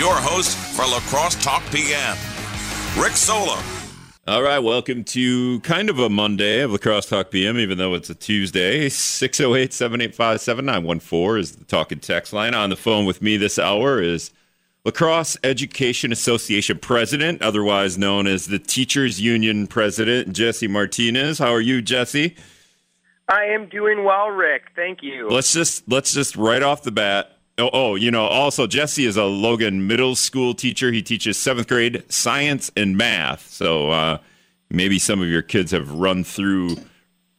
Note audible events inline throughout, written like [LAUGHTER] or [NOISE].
your host for La Crosse Talk PM, Rick Solem. All right, welcome to kind of a Monday of La Crosse Talk PM, even though it's a Tuesday. 608 785 7914 is the talking text line. On the phone with me this hour is La Crosse Education Association President, otherwise known as the Teachers Union President, Jesse Martinez. How are you, Jesse? I am doing well, Rick. Thank you. Let's just let's just right off the bat. Oh, oh, you know, also Jesse is a Logan middle school teacher. He teaches seventh grade science and math. So uh, maybe some of your kids have run through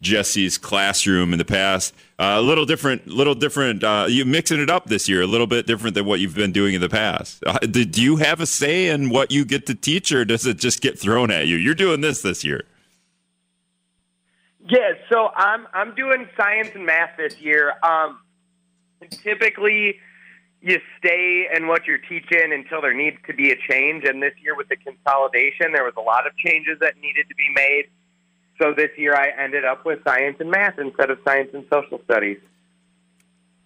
Jesse's classroom in the past. Uh, a little different, little different. Uh, you mixing it up this year, a little bit different than what you've been doing in the past. Uh, do, do you have a say in what you get to teach, or does it just get thrown at you? You're doing this this year. Yeah, so I'm I'm doing science and math this year. Um, typically, you stay in what you're teaching until there needs to be a change. And this year, with the consolidation, there was a lot of changes that needed to be made. So this year I ended up with science and math instead of science and social studies.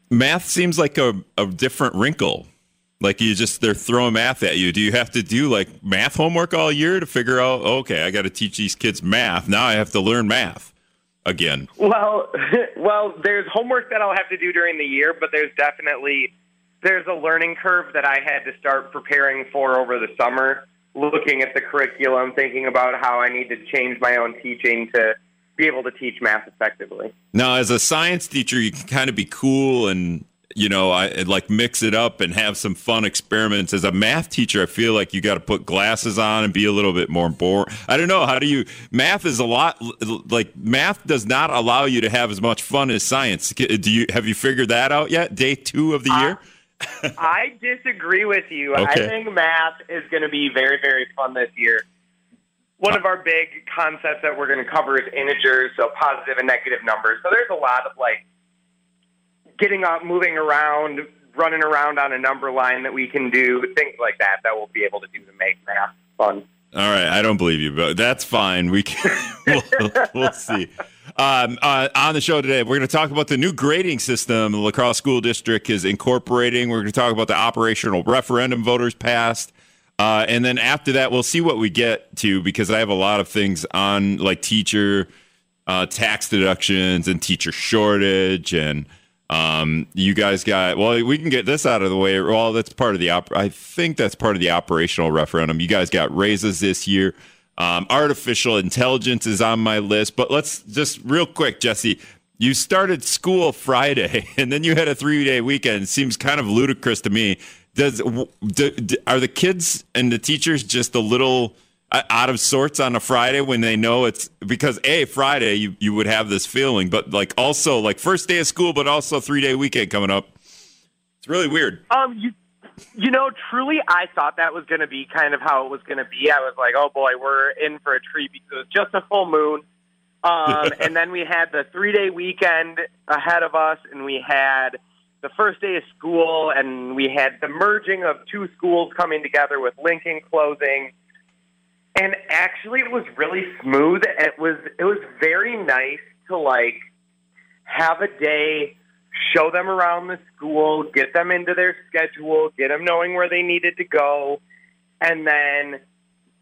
Math seems like a, a different wrinkle. Like you just they're throwing math at you. Do you have to do like math homework all year to figure out? Okay, I got to teach these kids math. Now I have to learn math again. Well, [LAUGHS] well, there's homework that I'll have to do during the year, but there's definitely there's a learning curve that I had to start preparing for over the summer looking at the curriculum, thinking about how I need to change my own teaching to be able to teach math effectively. Now, as a science teacher, you can kind of be cool and you know, I like mix it up and have some fun experiments. As a math teacher, I feel like you got to put glasses on and be a little bit more boring. I don't know. How do you? Math is a lot like math does not allow you to have as much fun as science. Do you have you figured that out yet? Day two of the year. I disagree with you. Okay. I think math is going to be very, very fun this year. One of our big concepts that we're going to cover is integers, so positive and negative numbers. So there's a lot of like getting up, moving around, running around on a number line that we can do, things like that that we'll be able to do to make math fun. All right, I don't believe you, but that's fine. We can, [LAUGHS] we'll, we'll see. Um, uh, on the show today, we're going to talk about the new grading system the La Crosse School District is incorporating. We're going to talk about the operational referendum voters passed. Uh, and then after that, we'll see what we get to because I have a lot of things on like teacher uh, tax deductions and teacher shortage. And um, you guys got, well, we can get this out of the way. Well, that's part of the, op- I think that's part of the operational referendum. You guys got raises this year. Um, artificial intelligence is on my list, but let's just real quick, Jesse. You started school Friday, [LAUGHS] and then you had a three-day weekend. It seems kind of ludicrous to me. Does do, do, are the kids and the teachers just a little uh, out of sorts on a Friday when they know it's because a Friday you you would have this feeling, but like also like first day of school, but also three-day weekend coming up. It's really weird. Um, you you know, truly, I thought that was going to be kind of how it was going to be. I was like, oh boy, we're in for a treat because it was just a full moon. Um, [LAUGHS] and then we had the three day weekend ahead of us, and we had the first day of school, and we had the merging of two schools coming together with Lincoln closing. And actually, it was really smooth. It was it was very nice to like have a day show them around the school, get them into their schedule, get them knowing where they needed to go, and then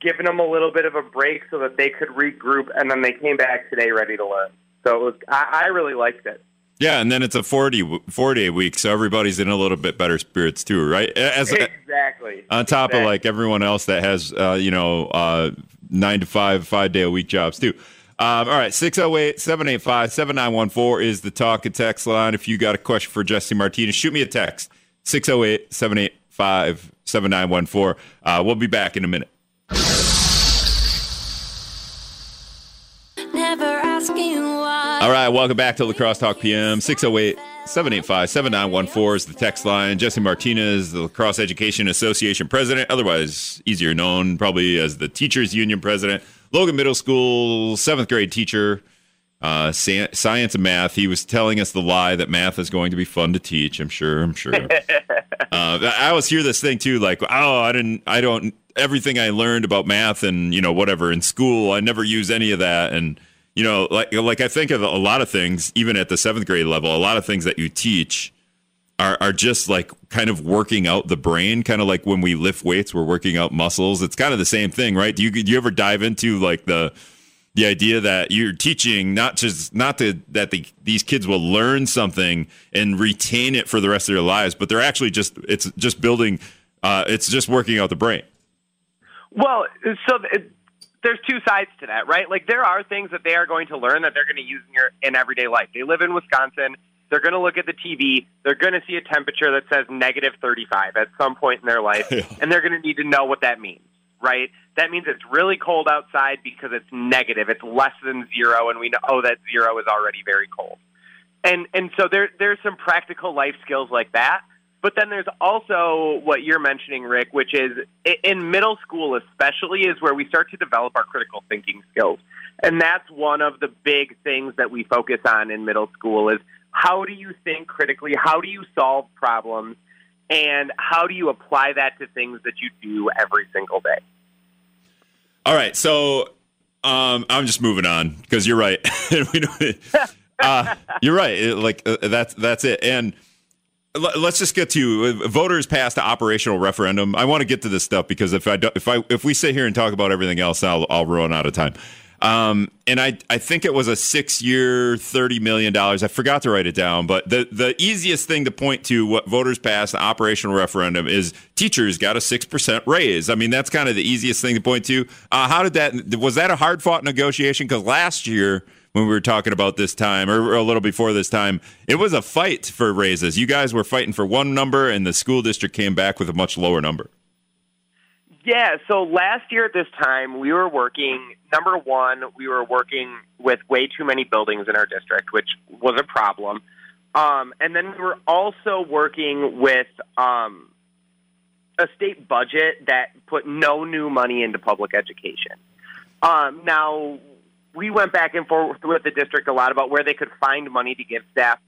giving them a little bit of a break so that they could regroup, and then they came back today ready to learn. So it was, I, I really liked it. Yeah, and then it's a 40, four day week, so everybody's in a little bit better spirits too, right? As, exactly. On top exactly. of like everyone else that has, uh, you know, uh, nine to five, five day a week jobs too. Um, all right, 608 785 7914 is the talk and text line. If you got a question for Jesse Martinez, shoot me a text 608 785 7914. Uh, we'll be back in a minute. All right, welcome back to La Crosse Talk PM 608 785 7914 is the text line. Jesse Martinez, the La Crosse Education Association president, otherwise easier known probably as the Teachers Union president. Logan Middle School seventh grade teacher, uh, science and math. He was telling us the lie that math is going to be fun to teach. I'm sure. I'm sure. [LAUGHS] uh, I always hear this thing too, like, oh, I didn't, I don't. Everything I learned about math and you know whatever in school, I never use any of that. And you know, like like I think of a lot of things, even at the seventh grade level, a lot of things that you teach are, are just like kind of working out the brain, kind of like when we lift weights, we're working out muscles. It's kind of the same thing, right? Do you do you ever dive into like the the idea that you're teaching not just not to, that the, these kids will learn something and retain it for the rest of their lives, but they're actually just it's just building, uh, it's just working out the brain. Well, so it, there's two sides to that, right? Like there are things that they are going to learn that they're going to use in your in everyday life. They live in Wisconsin. They're going to look at the TV. They're going to see a temperature that says negative 35 at some point in their life, [LAUGHS] yeah. and they're going to need to know what that means, right? That means it's really cold outside because it's negative. It's less than zero, and we know oh, that zero is already very cold. And and so there there's some practical life skills like that. But then there's also what you're mentioning, Rick, which is in middle school, especially, is where we start to develop our critical thinking skills. And that's one of the big things that we focus on in middle school is how do you think critically? How do you solve problems? And how do you apply that to things that you do every single day? All right. So um, I'm just moving on because you're right. [LAUGHS] uh, you're right. Like uh, that's that's it. And let's just get to uh, voters passed the operational referendum. I want to get to this stuff because if I do, if I if we sit here and talk about everything else, I'll I'll run out of time. Um, and I, I think it was a six year, $30 million. I forgot to write it down, but the, the easiest thing to point to what voters passed the operational referendum is teachers got a 6% raise. I mean, that's kind of the easiest thing to point to. Uh, how did that, was that a hard fought negotiation? Because last year, when we were talking about this time or a little before this time, it was a fight for raises. You guys were fighting for one number, and the school district came back with a much lower number. Yeah, so last year at this time, we were working, number one, we were working with way too many buildings in our district, which was a problem. Um, and then we were also working with um, a state budget that put no new money into public education. Um, now, we went back and forth with the district a lot about where they could find money to give staff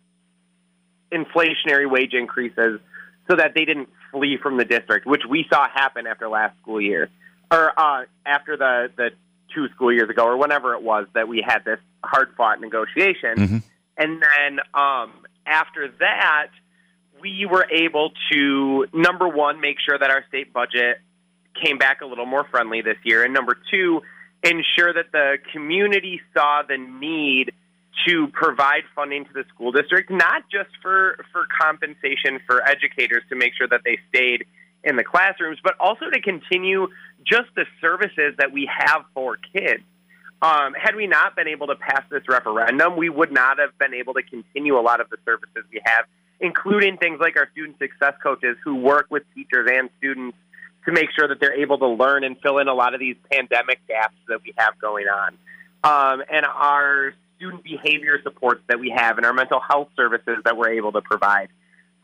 inflationary wage increases so that they didn't flee from the district, which we saw happen after last school year, or uh, after the the two school years ago, or whenever it was that we had this hard fought negotiation, mm-hmm. and then um, after that, we were able to number one make sure that our state budget came back a little more friendly this year, and number two ensure that the community saw the need to provide funding to the school district, not just for, for compensation for educators to make sure that they stayed in the classrooms, but also to continue just the services that we have for kids. Um, had we not been able to pass this referendum, we would not have been able to continue a lot of the services we have, including things like our student success coaches who work with teachers and students to make sure that they're able to learn and fill in a lot of these pandemic gaps that we have going on. Um, and our student behavior supports that we have and our mental health services that we're able to provide.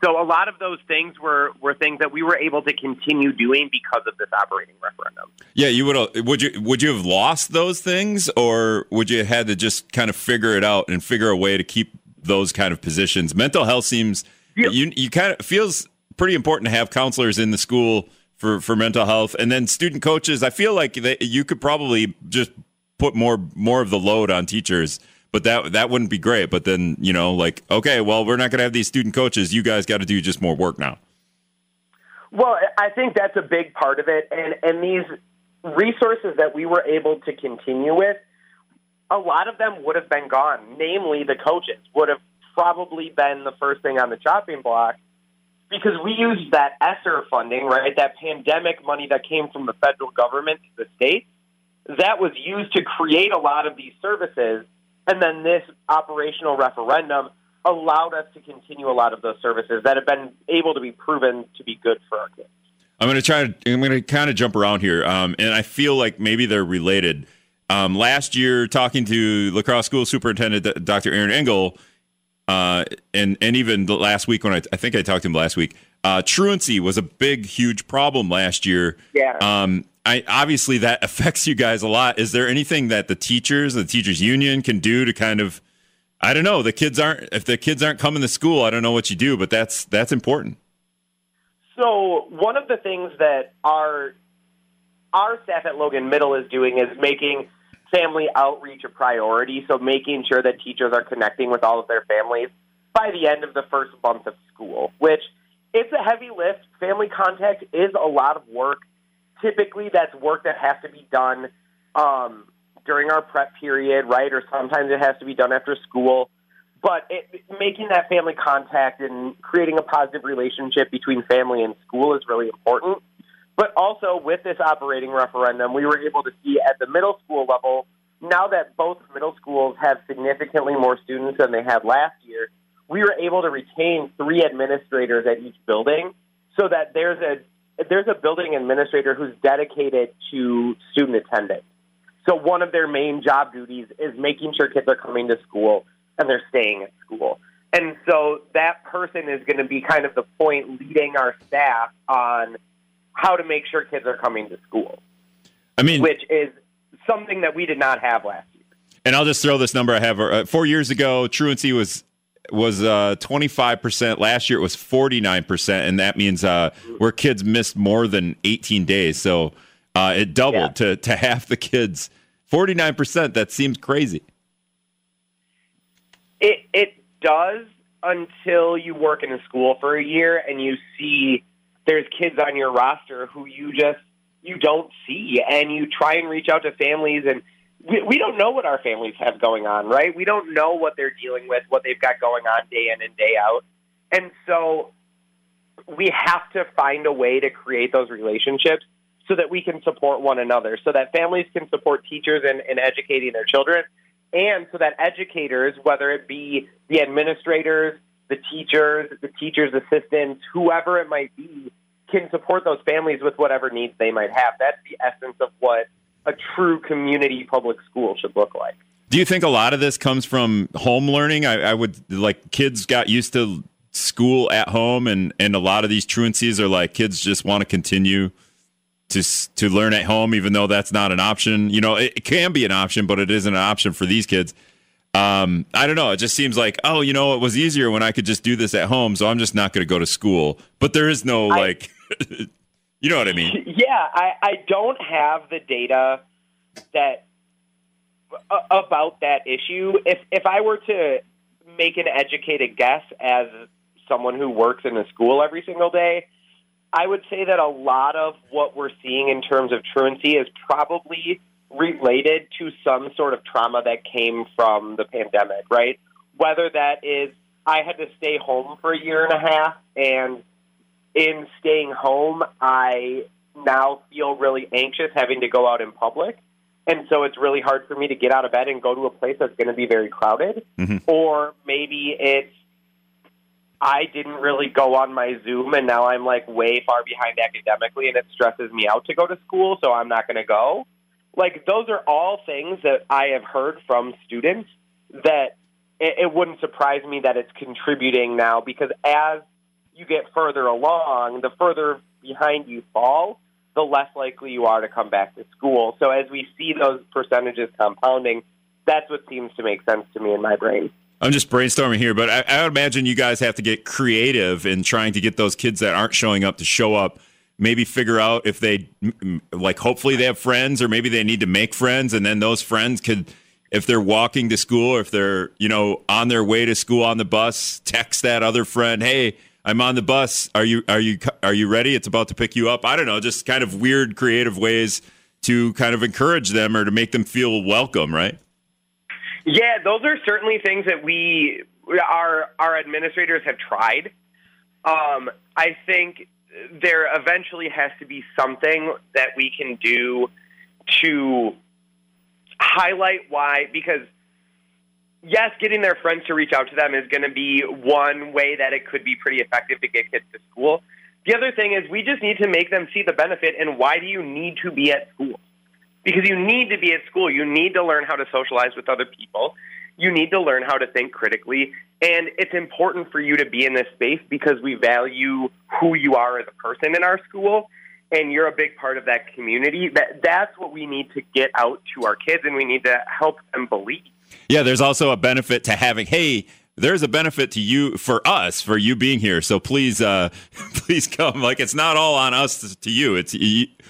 So a lot of those things were, were things that we were able to continue doing because of this operating referendum. Yeah, you would would you would you have lost those things, or would you have had to just kind of figure it out and figure a way to keep those kind of positions? Mental health seems yeah. you you kind of feels pretty important to have counselors in the school for for mental health, and then student coaches. I feel like they, you could probably just put more more of the load on teachers but that that wouldn't be great. But then you know, like, okay, well, we're not going to have these student coaches. You guys got to do just more work now. Well, I think that's a big part of it, and and these resources that we were able to continue with, a lot of them would have been gone. Namely, the coaches would have probably been the first thing on the chopping block because we used that ESSER funding, right? That pandemic money that came from the federal government to the states. That was used to create a lot of these services and then this operational referendum allowed us to continue a lot of those services that have been able to be proven to be good for our kids. I'm going to try to, I'm going to kind of jump around here. Um, and I feel like maybe they're related. Um, last year, talking to La Crosse School Superintendent Dr. Aaron Engel, uh, and and even last week when I, I think I talked to him last week, uh, truancy was a big, huge problem last year. Yeah. Um, I obviously that [LAUGHS] affects you guys a lot. Is there anything that the teachers, the teachers union can do to kind of I don't know, the kids aren't if the kids aren't coming to school, I don't know what you do, but that's that's important. So, one of the things that our our staff at Logan Middle is doing is making family outreach a priority, so making sure that teachers are connecting with all of their families. by the end of the first month of school, which it's a heavy lift. Family contact is a lot of work. Typically, that's work that has to be done um, during our prep period, right? Or sometimes it has to be done after school. But it, making that family contact and creating a positive relationship between family and school is really important. But also with this operating referendum, we were able to see at the middle school level, now that both middle schools have significantly more students than they had last year, we were able to retain three administrators at each building so that there's a there's a building administrator who's dedicated to student attendance. So one of their main job duties is making sure kids are coming to school and they're staying at school. And so that person is going to be kind of the point leading our staff on how to make sure kids are coming to school. I mean, which is something that we did not have last year. And I'll just throw this number I have. Uh, four years ago, truancy was was uh, 25%. Last year it was 49%. And that means uh, where kids missed more than 18 days. So uh, it doubled yeah. to, to half the kids. 49%. That seems crazy. It, it does until you work in a school for a year and you see there's kids on your roster who you just you don't see and you try and reach out to families and we, we don't know what our families have going on, right? We don't know what they're dealing with, what they've got going on day in and day out. And so we have to find a way to create those relationships so that we can support one another, so that families can support teachers in, in educating their children, and so that educators, whether it be the administrators, the teachers, the teachers' assistants, whoever it might be, can support those families with whatever needs they might have. That's the essence of what a true community public school should look like. Do you think a lot of this comes from home learning? I, I would like kids got used to school at home, and and a lot of these truancies are like kids just want to continue to to learn at home, even though that's not an option. You know, it, it can be an option, but it isn't an option for these kids. Um, I don't know. It just seems like, oh, you know, it was easier when I could just do this at home, so I'm just not going to go to school. But there is no I, like. [LAUGHS] You know what I mean? Yeah, I, I don't have the data that uh, about that issue. If if I were to make an educated guess as someone who works in a school every single day, I would say that a lot of what we're seeing in terms of truancy is probably related to some sort of trauma that came from the pandemic, right? Whether that is I had to stay home for a year and a half and in staying home, I now feel really anxious having to go out in public. And so it's really hard for me to get out of bed and go to a place that's going to be very crowded. Mm-hmm. Or maybe it's I didn't really go on my Zoom and now I'm like way far behind academically and it stresses me out to go to school, so I'm not going to go. Like, those are all things that I have heard from students that it, it wouldn't surprise me that it's contributing now because as you get further along, the further behind you fall, the less likely you are to come back to school. So as we see those percentages compounding, that's what seems to make sense to me in my brain. I'm just brainstorming here, but I, I would imagine you guys have to get creative in trying to get those kids that aren't showing up to show up. Maybe figure out if they like. Hopefully, they have friends, or maybe they need to make friends, and then those friends could, if they're walking to school, if they're you know on their way to school on the bus, text that other friend, "Hey, I'm on the bus. Are you are you are you ready? It's about to pick you up. I don't know, just kind of weird creative ways to kind of encourage them or to make them feel welcome, right? Yeah, those are certainly things that we our our administrators have tried. Um, I think there eventually has to be something that we can do to highlight why because yes, getting their friends to reach out to them is going to be one way that it could be pretty effective to get kids to school. The other thing is we just need to make them see the benefit and why do you need to be at school? Because you need to be at school. You need to learn how to socialize with other people. You need to learn how to think critically. And it's important for you to be in this space because we value who you are as a person in our school and you're a big part of that community. That that's what we need to get out to our kids and we need to help them believe. Yeah, there's also a benefit to having, hey, there's a benefit to you for us for you being here. So please, uh, [LAUGHS] please come. Like it's not all on us to you. It's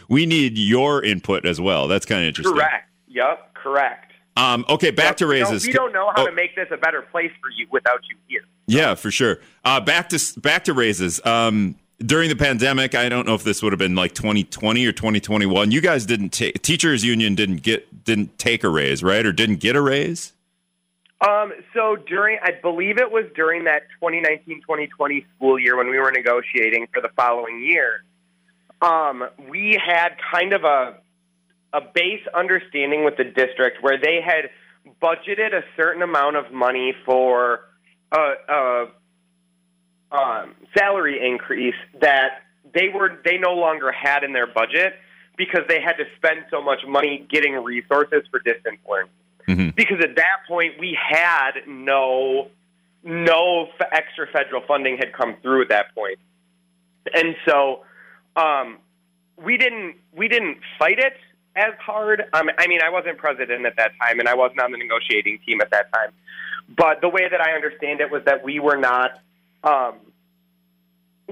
we need your input as well. That's kind of interesting. Correct. Yep. Correct. Um, okay, back to raises. We don't know how Oh. to make this a better place for you without you here. Yeah, for sure. Uh, back to back to raises. Um, during the pandemic, I don't know if this would have been like 2020 or 2021. You guys didn't take teachers union didn't get didn't take a raise, right? Or didn't get a raise? Um, so during, I believe it was during that 2019-2020 school year when we were negotiating for the following year, um, we had kind of a a base understanding with the district where they had budgeted a certain amount of money for a, a um, salary increase that they were they no longer had in their budget because they had to spend so much money getting resources for distance learning Mhm. because at that point we had no no f- extra federal funding had come through at that point, and so um, we didn't we didn't fight it as hard. Um, I mean, I wasn't president at that time, and I wasn't on the negotiating team at that time. But the way that I understand it was that we were not. Um,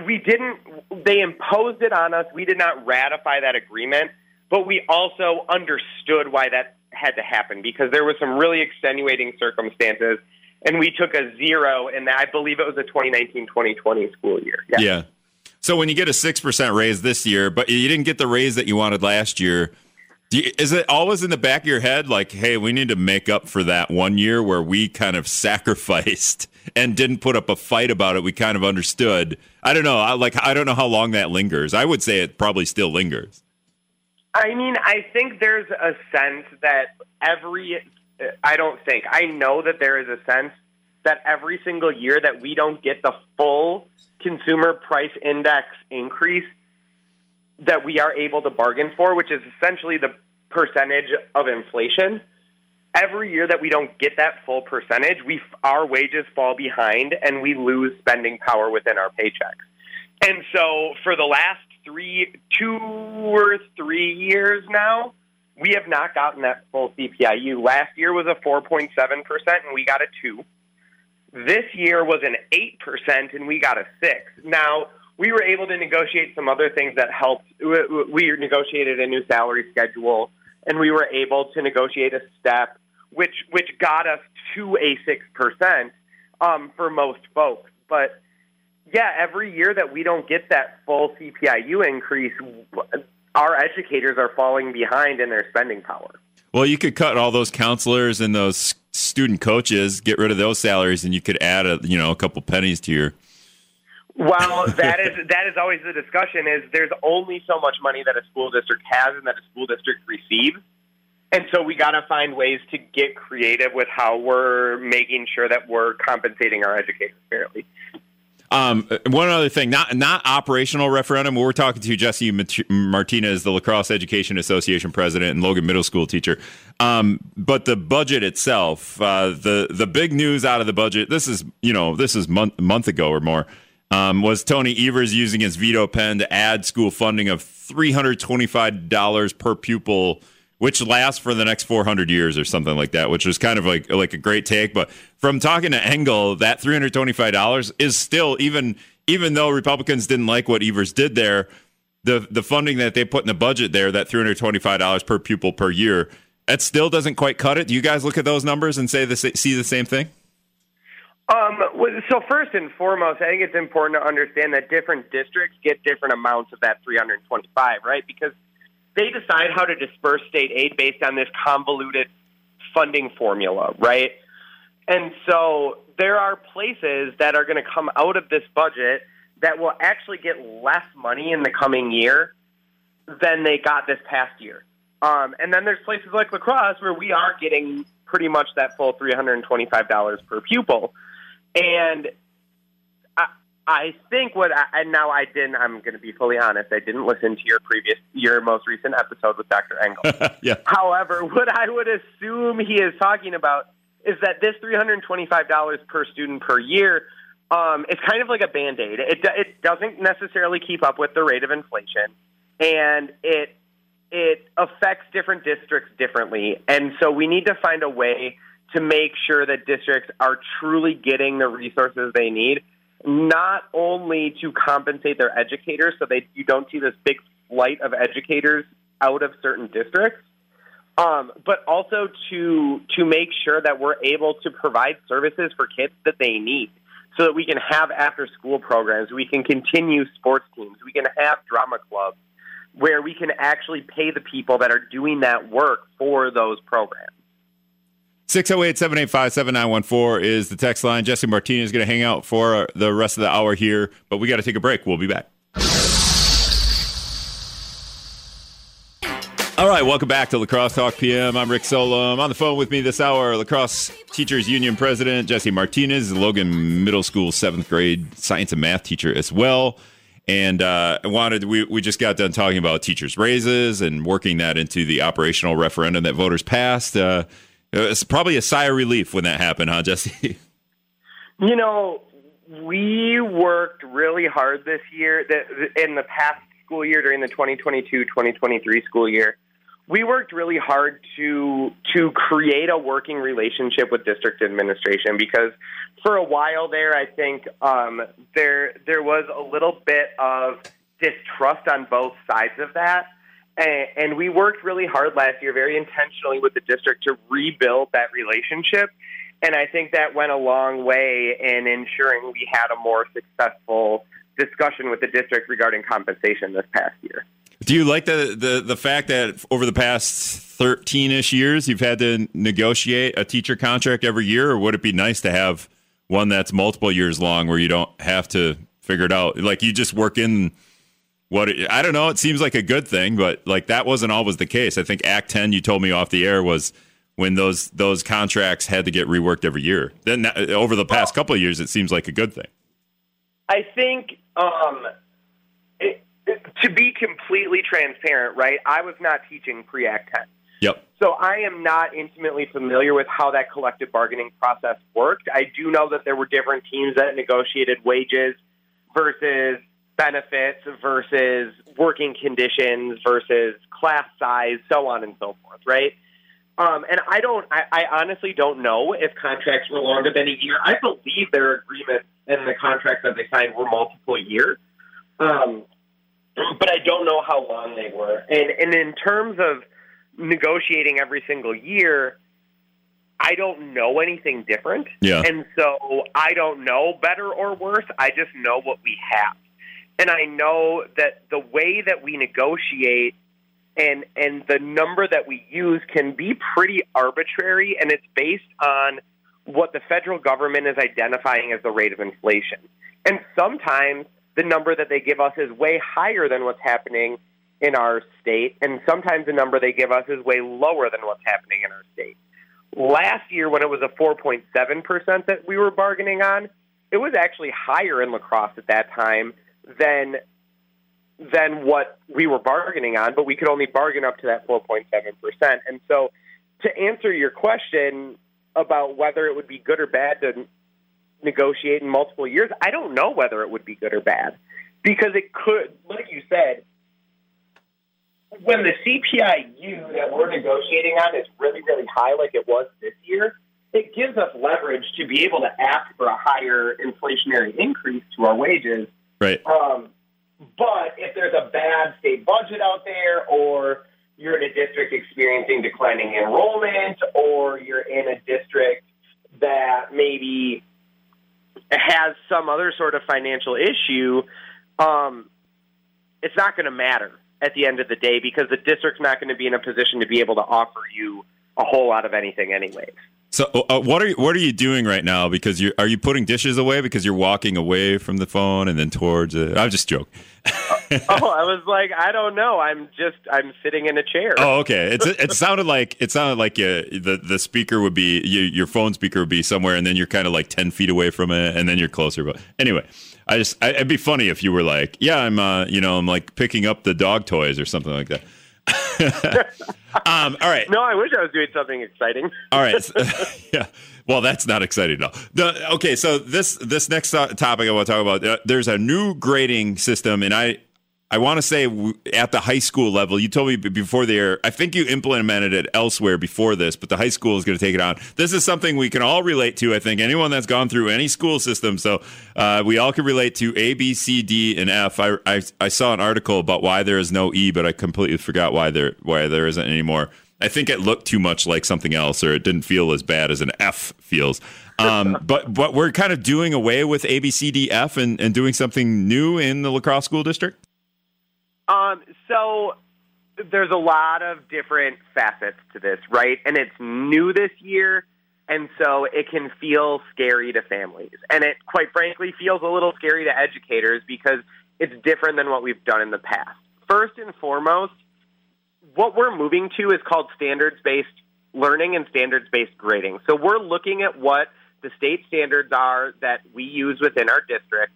we didn't. They imposed it on us. We did not ratify that agreement, but we also understood why that had to happen because there was some really extenuating circumstances, and we took a zero that. I believe it was a 2019-2020 school year. Yeah. Yeah. So when you get a six percent raise this year, but you didn't get the raise that you wanted last year, you, is it always in the back of your head like, hey, we need to make up for that one year where we kind of [LAUGHS] sacrificed and didn't put up a fight about it? We kind of understood. I don't know. I like. I don't know how long that lingers. I would say it probably still lingers. I mean, I think there's a sense that every, I don't think, I know that there is a sense that every single year that we don't get the full consumer price index increase that we are able to bargain for, which is essentially the percentage of inflation. Every year that we don't get that full percentage, we our wages fall behind and we lose spending power within our paychecks. And so for the last three, two or three years now, we have not gotten that full CPIU. Last year was a 4.7%, and we got a 2. This year was an 8%, and we got a 6. Now, we were able to negotiate some other things that helped. We we negotiated a new salary schedule, and we were able to negotiate a step, which, which got us to a 6% um, for most folks. But yeah, every year that we don't get that full CPIU increase, our educators are falling behind in their spending power. Well, you could cut all those counselors and those student coaches, get rid of those salaries, and you could add a you know a couple pennies to your. Well, [LAUGHS] that is that is always the discussion. Is there's only so much money that a school district has and that a school district receives, and so we got to find ways to get creative with how we're making sure that we're compensating our educators fairly. Um, one other thing, not not operational referendum. We're talking to Jesse Martinez, the La Crosse Education Association president and Logan Middle School teacher. Um, but the budget itself, uh, the the big news out of the budget. This is you know this is month month ago or more. Um, was Tony Evers using his veto pen to add school funding of three hundred twenty five dollars per pupil which lasts for the next 400 years or something like that, which was kind of like like a great take. But from talking to Engel, that $325 is still even even though Republicans didn't like what Evers did there, the the funding that they put in the budget there, that $325 per pupil per year, that still doesn't quite cut it. Do you guys look at those numbers and say the see the same thing? Um, so first and foremost, I think it's important to understand that different districts get different amounts of that 325, right? Because they decide how to disperse state aid based on this convoluted funding formula, right? And so there are places that are going to come out of this budget that will actually get less money in the coming year than they got this past year. Um, and then there's places like La Crosse where we are getting pretty much that full $325 per pupil. And I, I think what I, and now I didn't, I'm going to be fully honest, I didn't listen to your previous, your most recent episode with Dr. Engel. [LAUGHS] yeah. However, what I would assume he is talking about is that this $325 per student per year um, is kind of like a band aid. It, it doesn't necessarily keep up with the rate of inflation, and it it affects different districts differently. And so we need to find a way to make sure that districts are truly getting the resources they need, not only to compensate their educators so they you don't see this big flight of educators out of certain districts, um, but also to to make sure that we're able to provide services for kids that they need, so that we can have after school programs, we can continue sports teams, we can have drama clubs, where we can actually pay the people that are doing that work for those programs. 608 785 7914 is the text line. Jesse Martinez is going to hang out for the rest of the hour here, but we got to take a break. We'll be back. All right, welcome back to La Crosse Talk PM. I'm Rick Solem. On the phone with me this hour, La Crosse Teachers Union President Jesse Martinez, Logan Middle School seventh grade science and math teacher as well. And uh, I wanted we we just got done talking about teachers' raises and working that into the operational referendum that voters passed. Uh, it's probably a sigh of relief when that happened, huh, Jesse? You know, we worked really hard this year. In the past school year, during the 2022-2023 school year, we worked really hard to to create a working relationship with district administration because for a while there, I think um, there there was a little bit of distrust on both sides of that. And, we worked really hard last year, very intentionally with the district to rebuild that relationship. And I think that went a long way in ensuring we had a more successful discussion with the district regarding compensation this past year. Do you like the, the, the fact that over the past 13 ish years, you've had to negotiate a teacher contract every year, or would it be nice to have one that's multiple years long where you don't have to figure it out? Like you just work in what it, I don't know. It seems like a good thing, but like that wasn't always the case. I think Act 10, you told me off the air, was when those those contracts had to get reworked every year. Then over the past couple of years, it seems like a good thing. I think um, to be completely transparent, right? I was not teaching pre Act 10. Yep. So I am not intimately familiar with how that collective bargaining process worked. I do know that there were different teams that negotiated wages versus benefits versus working conditions versus class size, so on and so forth, right? Um, and I don't, I, I honestly don't know if contracts were longer than a year. I believe their agreements and the contracts that they signed were multiple years. Um, but I don't know how long they were. And and in terms of negotiating every single year, I don't know anything different. Yeah. And so I don't know better or worse. I just know what we have. And I know that the way that we negotiate and and the number that we use can be pretty arbitrary and it's based on what the federal government is identifying as the rate of inflation. And sometimes the number that they give us is way higher than what's happening in our state, and sometimes the number they give us is way lower than what's happening in our state. Last year, when it was a 4.7% that we were bargaining on, it was actually higher in La Crosse at that time than than what we were bargaining on, but we could only bargain up to that 4.7%. And so, to answer your question about whether it would be good or bad to negotiate in multiple years, I don't know whether it would be good or bad because it could, like you said, when the CPIU that we're negotiating on is really, really high, like it was this year, it gives us leverage to be able to ask for a higher inflationary increase to our wages. Right. Um, but if there's a bad state budget out there, or you're in a district experiencing declining enrollment, or you're in a district that maybe has some other sort of financial issue, um, it's not going to matter at the end of the day because the district's not going to be in a position to be able to offer you a whole lot of anything, anyways. So, uh, what are you, what are you doing right now? Because you are you putting dishes away because you're walking away from the phone and then towards it? I'm just joking. [LAUGHS] oh, I was like, I don't know. I'm just I'm sitting in a chair. Oh, okay. It's it sounded like it sounded like uh, the the speaker would be you, your phone speaker would be somewhere, and then you're kind of like ten feet away from it, and then you're closer. But anyway, I just I, it'd be funny if you were like, yeah, I'm uh, you know I'm like picking up the dog toys or something like that. [LAUGHS] um, all right. No, I wish I was doing something exciting. all right. So, [LAUGHS] [LAUGHS] yeah. Well, that's not exciting at all. The, okay, so this this next topic I want to talk about. Uh, there's a new grading system, and I I want to say at the high school level, you told me before the air, I think you implemented it elsewhere before this, but the high school is going to take it on. This is something we can all relate to. I think anyone that's gone through any school system. So uh, we all can relate to A, B, C, D, and F. I, I, I saw an article about why there is no E, but I completely forgot why there, why there isn't anymore. I think it looked too much like something else, or it didn't feel as bad as an F feels. Um, [LAUGHS] but but we're kind of doing away with A B C D F and, and doing something new in the La Crosse school district. Um, so there's a lot of different facets to this, right? And it's new this year, and so it can feel scary to families, and it quite frankly feels a little scary to educators because it's different than what we've done in the past. First and foremost, what we're moving to is called standards based learning and standards based grading. So we're looking at what the state standards are that we use within our district,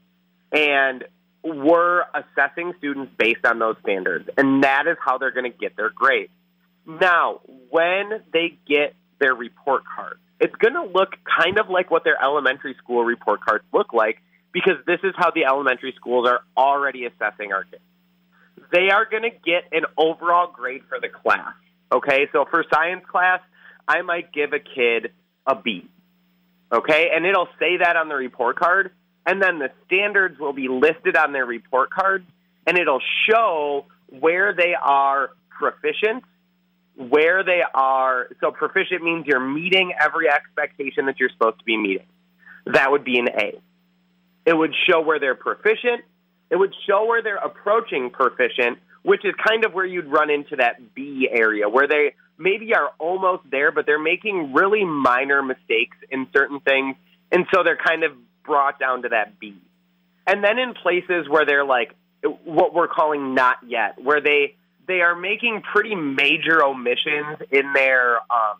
and we're assessing students based on those standards, and that is how they're going to get their grades. Now, when they get their report card, it's going to look kind of like what their elementary school report cards look like because this is how the elementary schools are already assessing our kids. They are going to get an overall grade for the class. Okay, so for science class, I might give a kid a B. Okay, and it'll say that on the report card, and then the standards will be listed on their report cards, and it'll show where they are proficient, where they are. So proficient means you're meeting every expectation that you're supposed to be meeting. That would be an A. It would show where they're proficient. It would show where they're approaching proficient, which is kind of where you'd run into that B area, where they maybe are almost there, but they're making really minor mistakes in certain things. And so they're kind of brought down to that B. And then in places where they're like what we're calling not yet, where they they are making pretty major omissions in their um,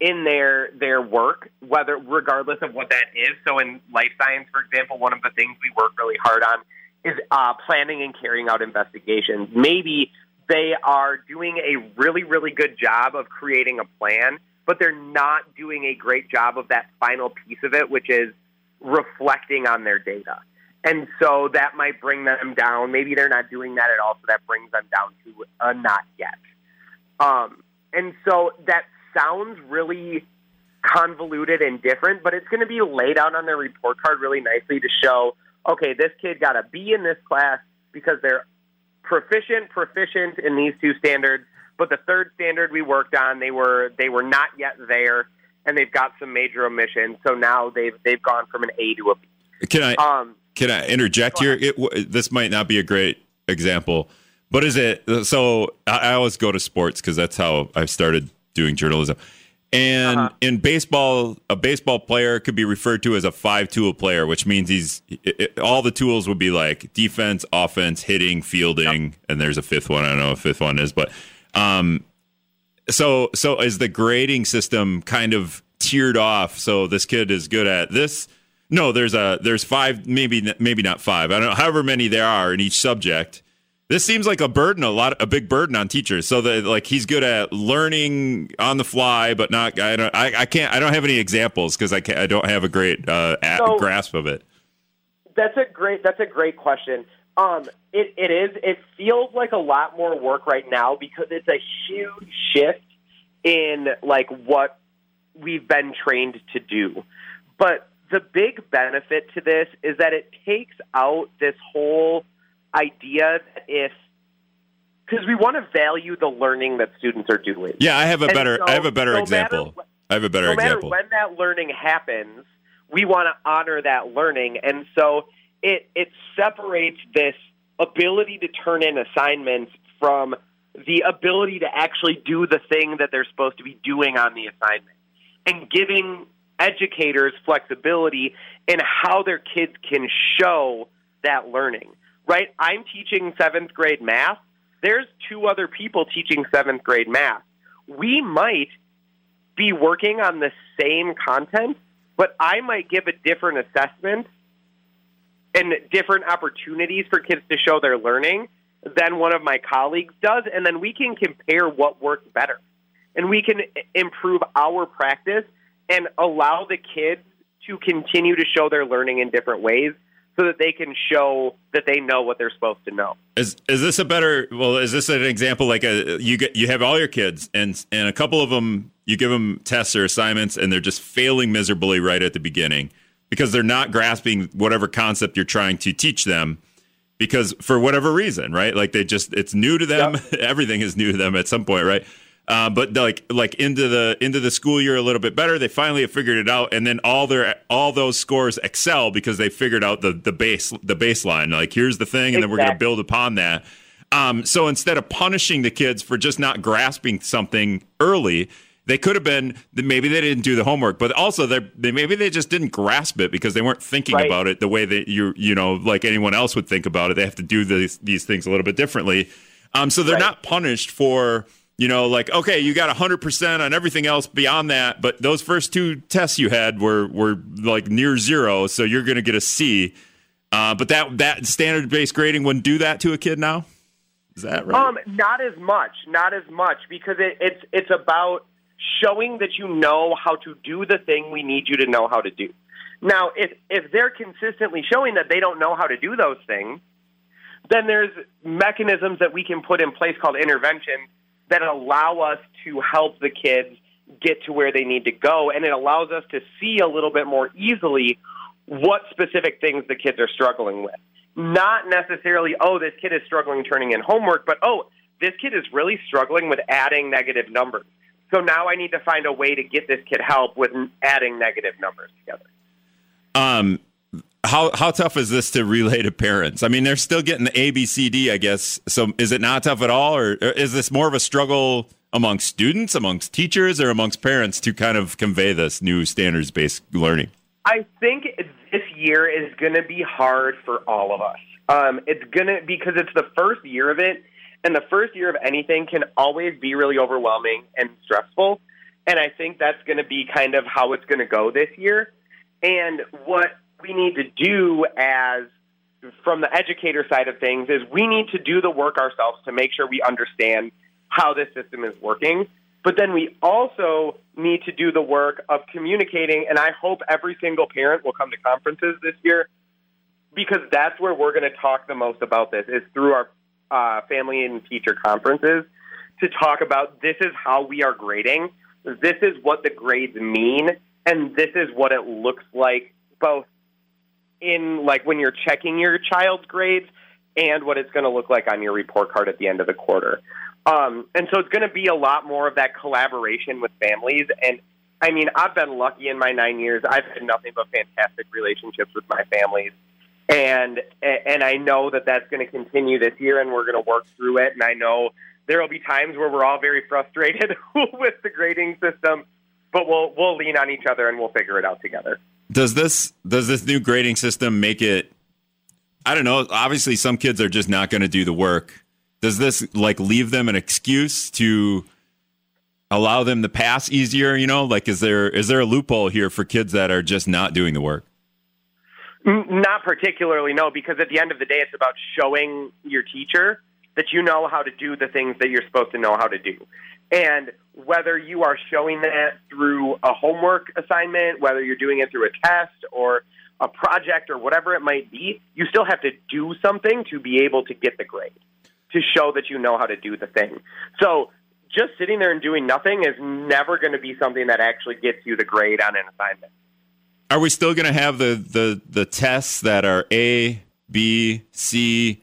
in their their work, whether regardless of what that is. So in life science, for example, one of the things we work really hard on is uh, planning and carrying out investigations. Maybe they are doing a really really good job of creating a plan, but they're not doing a great job of that final piece of it, which is reflecting on their data. And so that might bring them down. Maybe they're not doing that at all, so that brings them down to a not yet. Um, and so that sounds really convoluted and different, but it's going to be laid out on their report card really nicely to show, okay, this kid got a B in this class because they're proficient, proficient in these two standards. But the third standard we worked on, they were they were not yet there, and they've got some major omissions. So now they've they've gone from an A to a B. Can I um, can I interject here? It, this might not be a great example, but is it? So I always go to sports because that's how I started doing journalism. And uh-huh. in baseball, a baseball player could be referred to as a five tool player, which means he's it, it, all the tools would be like defense, offense, hitting, fielding, yep. and there's a fifth one. I don't know what fifth one is, but um, so so is the grading system kind of tiered off? So this kid is good at this. No, there's a there's five, maybe maybe not five. I don't know, however many there are in each subject this seems like a burden, a lot, a big burden on teachers. So that like he's good at learning on the fly, but not. I don't. I, I can't. I don't have any examples because I can't. I don't have a great uh, so, grasp of it. That's a great. That's a great question. Um, it, it is. It feels like a lot more work right now because it's a huge shift in like what we've been trained to do. But the big benefit to this is that it takes out this whole idea that if because we want to value the learning that students are doing. Yeah, I have a better so, I have a better no example. Matter, I have a better no example. when that learning happens, we want to honor that learning, and so it it separates this ability to turn in assignments from the ability to actually do the thing that they're supposed to be doing on the assignment, and giving educators flexibility in how their kids can show that learning right? I'm teaching seventh grade math. There's two other people teaching seventh grade math. We might be working on the same content, but I might give a different assessment and different opportunities for kids to show their learning than one of my colleagues does. And then we can compare what works better. And we can improve our practice and allow the kids to continue to show their learning in different ways so that they can show that they know what they're supposed to know. Is is this a better? Well, is this an example like a you get you have all your kids and and a couple of them you give them tests or assignments and they're just failing miserably right at the beginning because they're not grasping whatever concept you're trying to teach them because for whatever reason, right? Like they just it's new to them. Yep. [LAUGHS] Everything is new to them at some point, right? Uh, but like like into the into the school year a little bit better. They finally have figured it out, and then all their all those scores excel because they figured out the the base the baseline. Like here's the thing, and then we're going to build upon that. Um, so instead of punishing the kids for just not grasping something early, they could have been maybe they didn't do the homework, but also they maybe they just didn't grasp it because they weren't thinking Right. about it the way that you you know like anyone else would think about it. They have to do these these things a little bit differently. Um, so they're Right. not punished for you know like okay you got hundred percent on everything else beyond that, but those first two tests you had were were like near zero, so you're going to get a C. Uh, but that that standard based grading wouldn't do that to a kid now. Is that right? Um, not as much, not as much, because it, it's it's about showing that you know how to do the thing we need you to know how to do. Now, if if they're consistently showing that they don't know how to do those things, then there's mechanisms that we can put in place called intervention that allow us to help the kids get to where they need to go, and it allows us to see a little bit more easily what specific things the kids are struggling with. Not necessarily, oh, this kid is struggling turning in homework, but oh, this kid is really struggling with adding negative numbers. So now I need to find a way to get this kid help with adding negative numbers together. Um, how how tough is this to relay to parents? I mean, they're still getting the A B C D, I guess. So is it not tough at all, or or is this more of a struggle amongst students, amongst teachers, or amongst parents to kind of convey this new standards based learning? I think this year is going to be hard for all of us. Um, it's going to because it's the first year of it, and the first year of anything can always be really overwhelming and stressful. And I think that's going to be kind of how it's going to go this year. And what we need to do as from the educator side of things is we need to do the work ourselves to make sure we understand how this system is working. But then we also need to do the work of communicating, and I hope every single parent will come to conferences this year because that's where we're going to talk the most about this is through our uh, family and teacher conferences to talk about this is how we are grading, this is what the grades mean, and this is what it looks like both in like when you're checking your child's grades and what it's going to look like on your report card at the end of the quarter. Um, and so it's going to be a lot more of that collaboration with families. And I mean, I've been lucky in my nine years. I've had nothing but fantastic relationships with my families. And, and I know that that's going to continue this year and we're going to work through it. And I know there will be times where we're all very frustrated [LAUGHS] with the grading system, but we'll, we'll lean on each other and we'll figure it out together. Does this does this new grading system make it? I don't know. Obviously, some kids are just not going to do the work. Does this like leave them an excuse to allow them to pass easier? You know, like is there is there a loophole here for kids that are just not doing the work? Not particularly, no, because at the end of the day, it's about showing your teacher that you know how to do the things that you're supposed to know how to do. And whether you are showing that through a homework assignment, whether you're doing it through a test or a project or whatever it might be, you still have to do something to be able to get the grade, to show that you know how to do the thing. So just sitting there and doing nothing is never going to be something that actually gets you the grade on an assignment. Are we still going to have the the the tests that are A, B, C,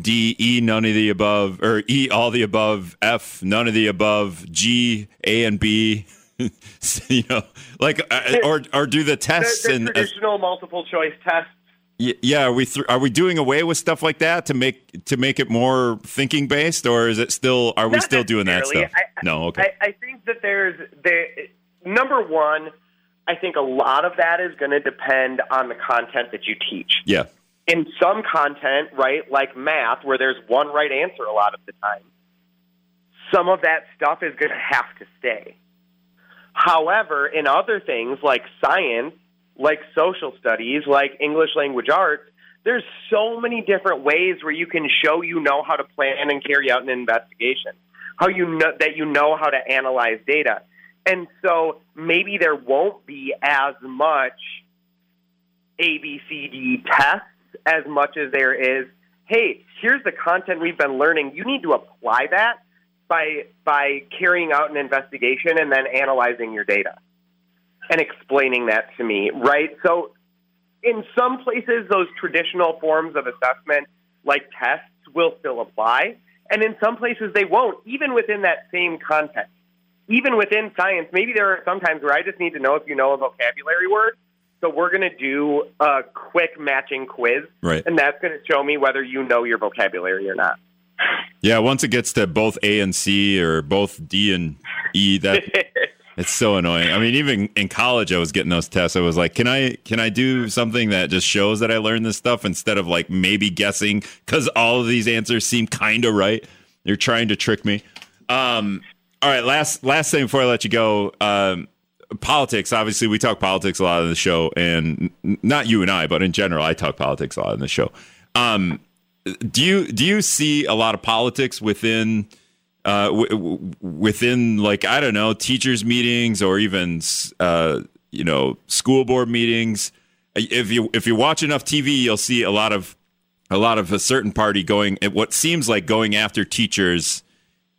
D, E, none of the above, or E, all the above, F, none of the above, G, A, and B? [LAUGHS] you know, like, uh, or or do the The, tests the and uh, traditional multiple choice tests yeah, are we th- are we doing away with stuff like that to make to make it more thinking based, or is it still are we still doing that stuff? I- no, okay. I, I think that there's the Number one, I think a lot of that is going to depend on the content that you teach. yeah, In some content, right, like math, where there's one right answer a lot of the time, some of that stuff is going to have to stay. However, in other things like science, like social studies, like English language arts, there's so many different ways where you can show you know how to plan and carry out an investigation, how you know that you know how to analyze data. And so maybe there won't be as much ABCD tests as much as there is, hey, here's the content we've been learning. You need to apply that by by carrying out an investigation and then analyzing your data and explaining that to me, right? So in some places those traditional forms of assessment like tests will still apply and in some places they won't even within that same context. Even within science, maybe there are some times where I just need to know if you know a vocabulary word. So we're going to do a quick matching quiz, Right. and that's going to show me whether you know your vocabulary or not. Yeah, once it gets to both A and C or both D and E, that [LAUGHS] it's so annoying. I mean, even in college, I was getting those tests. I was like, "Can I can I do something that just shows that I learned this stuff instead of like maybe guessing because all of these answers seem kind of right? You're trying to trick me." Um, all right, last last thing before I let you go. Um, politics. Obviously, we talk politics a lot on the show, and not you and I, but in general, I talk politics a lot on the show. Um, do you do you see a lot of politics within uh, w- within like I don't know teachers meetings or even uh, you know school board meetings? If you if you watch enough TV, you'll see a lot of a lot of a certain party going at what seems like going after teachers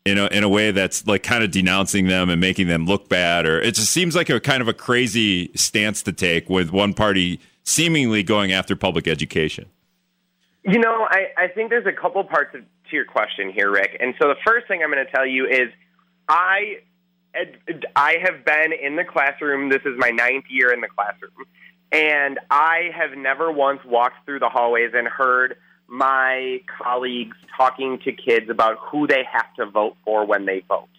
in a in a way that's like kind of denouncing them and making them look bad or it just seems like a kind of a crazy stance to take with one party seemingly going after public education. You know, I, I think there's a couple parts of, to your question here, Rick. And so the first thing I'm going to tell you is I I have been in the classroom. This is my ninth year in the classroom. And I have never once walked through the hallways and heard my colleagues talking to kids about who they have to vote for when they vote.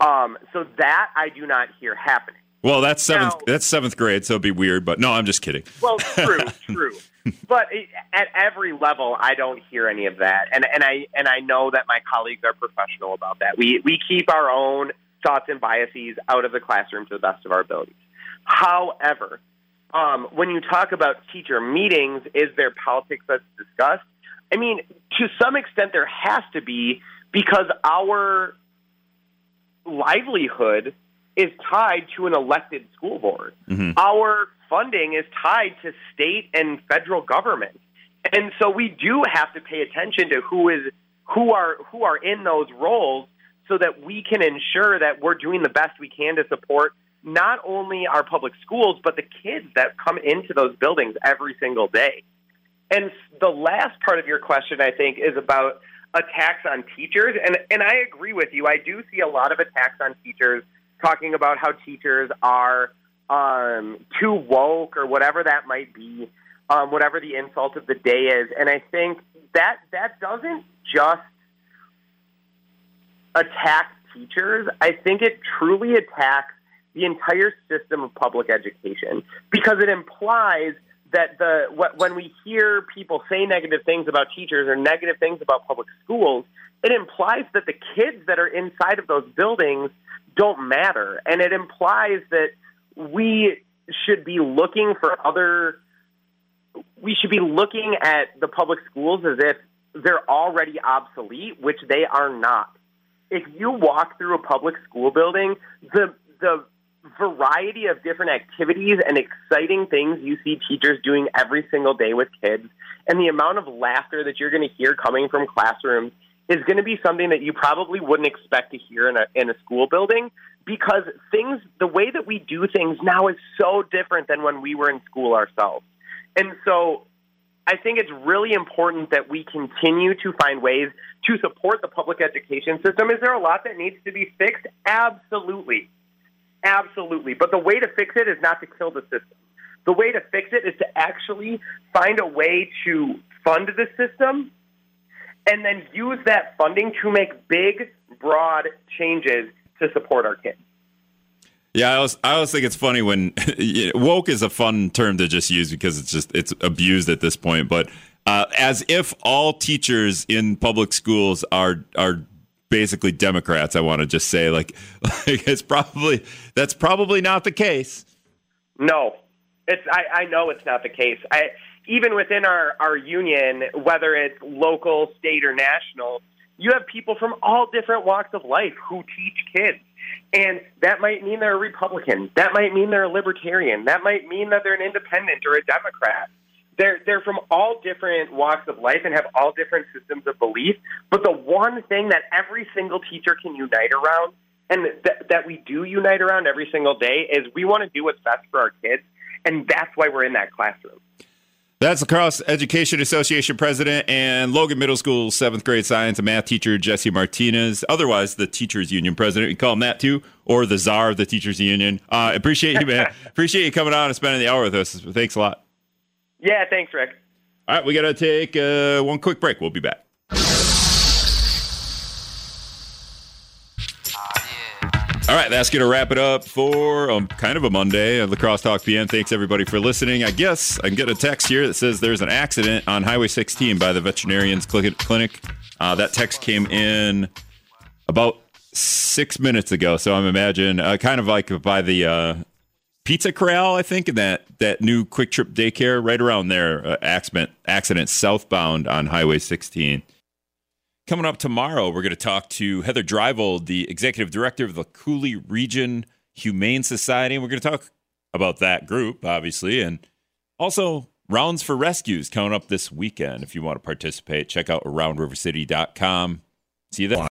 Um, so that I do not hear happening. Well, that's seventh. Now- that's seventh grade, so it'd be weird. But no, I'm just kidding. Well, true, [LAUGHS] true. But it, at every level, I don't hear any of that, and and I and I know that my colleagues are professional about that. We we keep our own thoughts and biases out of the classroom to the best of our abilities. However, um, when you talk about teacher meetings, is there politics that's discussed? I mean, to some extent, there has to be because our livelihood is tied to an elected school board. Mm-hmm. Our funding is tied to state and federal government. And so we do have to pay attention to who is who are who are in those roles so that we can ensure that we're doing the best we can to support not only our public schools but the kids that come into those buildings every single day. And the last part of your question, I think, is about attacks on teachers. And, and I agree with you. I do see a lot of attacks on teachers talking about how teachers are um, too woke or whatever that might be, um, whatever the insult of the day is. And I think that that doesn't just attack teachers. I think it truly attacks the entire system of public education because it implies that the wh- when we hear people say negative things about teachers or negative things about public schools, it implies that the kids that are inside of those buildings don't matter, and it implies that we should be looking for other. We should be looking at the public schools as if they're already obsolete, which they are not. If you walk through a public school building, the the variety of different activities and exciting things you see teachers doing every single day with kids and the amount of laughter that you're going to hear coming from classrooms is going to be something that you probably wouldn't expect to hear in a in a school building because things the way that we do things now is so different than when we were in school ourselves. And so I think it's really important that we continue to find ways to support the public education system. Is there a lot that needs to be fixed? Absolutely. Absolutely. But the way to fix it is not to kill the system. The way to fix it is to actually find a way to fund the system and then use that funding to make big, broad changes to support our kids. Yeah, I always, I always think it's funny when [LAUGHS] woke is a fun term to just use because it's just it's abused at this point. But uh, as if all teachers in public schools are are basically Democrats, I want to just say like, [LAUGHS] like it's probably that's probably not the case. No, it's I, I know it's not the case. I even within our, our union, whether it's local, state, or national, you have people from all different walks of life who teach kids. And that might mean they're a Republican. That might mean they're a libertarian. That might mean that they're an independent or a Democrat. They're, they're from all different walks of life and have all different systems of belief. But the one thing that every single teacher can unite around and th- that we do unite around every single day is we want to do what's best for our kids. And that's why we're in that classroom. That's Crosse Education Association president and Logan Middle School seventh grade science and math teacher Jesse Martinez, otherwise the teachers union president. We call him that too, or the czar of the teachers union. Uh, appreciate you, man. [LAUGHS] appreciate you coming on and spending the hour with us. Thanks a lot. Yeah, thanks, Rick. All right, we got to take uh, one quick break. We'll be back. All right, that's going to wrap it up for um, kind of a Monday of La Crosse Talk PM. Thanks everybody for listening. I guess I can get a text here that says there's an accident on Highway 16 by the veterinarian's clinic. Uh, that text came in about six minutes ago, so I'm imagine uh, kind of like by the uh, Pizza Corral, I think, in that that new Kwik Trip daycare right around there. Uh, accident accident southbound on Highway 16. Coming up tomorrow, we're going to talk to Heather Dreivold, the executive director of the Coulee Region Humane Society. And we're going to talk about that group, obviously, and also rounds for rescues coming up this weekend. If you want to participate, check out aroundrivercity.com. See you then.